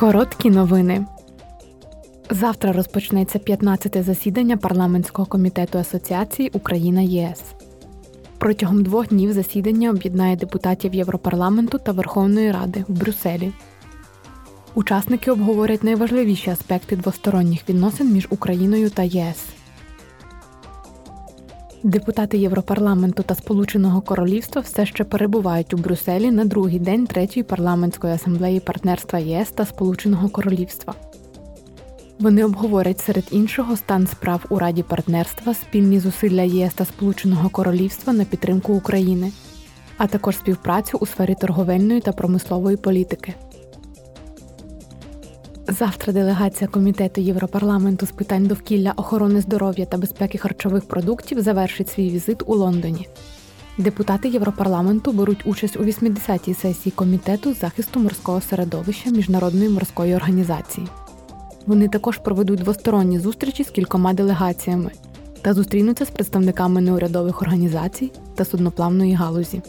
Короткі новини. Завтра розпочнеться 15-те засідання парламентського комітету Асоціації Україна ЄС. Протягом двох днів засідання об'єднає депутатів Європарламенту та Верховної Ради в Брюсселі. Учасники обговорять найважливіші аспекти двосторонніх відносин між Україною та ЄС. Депутати Європарламенту та Сполученого Королівства все ще перебувають у Брюсселі на другий день третьої парламентської асамблеї партнерства ЄС та Сполученого Королівства. Вони обговорять серед іншого стан справ у Раді партнерства, спільні зусилля ЄС та Сполученого Королівства на підтримку України, а також співпрацю у сфері торговельної та промислової політики. Завтра делегація комітету Європарламенту з питань довкілля, охорони здоров'я та безпеки харчових продуктів завершить свій візит у Лондоні. Депутати Європарламенту беруть участь у 80-й сесії комітету з захисту морського середовища Міжнародної морської організації. Вони також проведуть двосторонні зустрічі з кількома делегаціями та зустрінуться з представниками неурядових організацій та судноплавної галузі.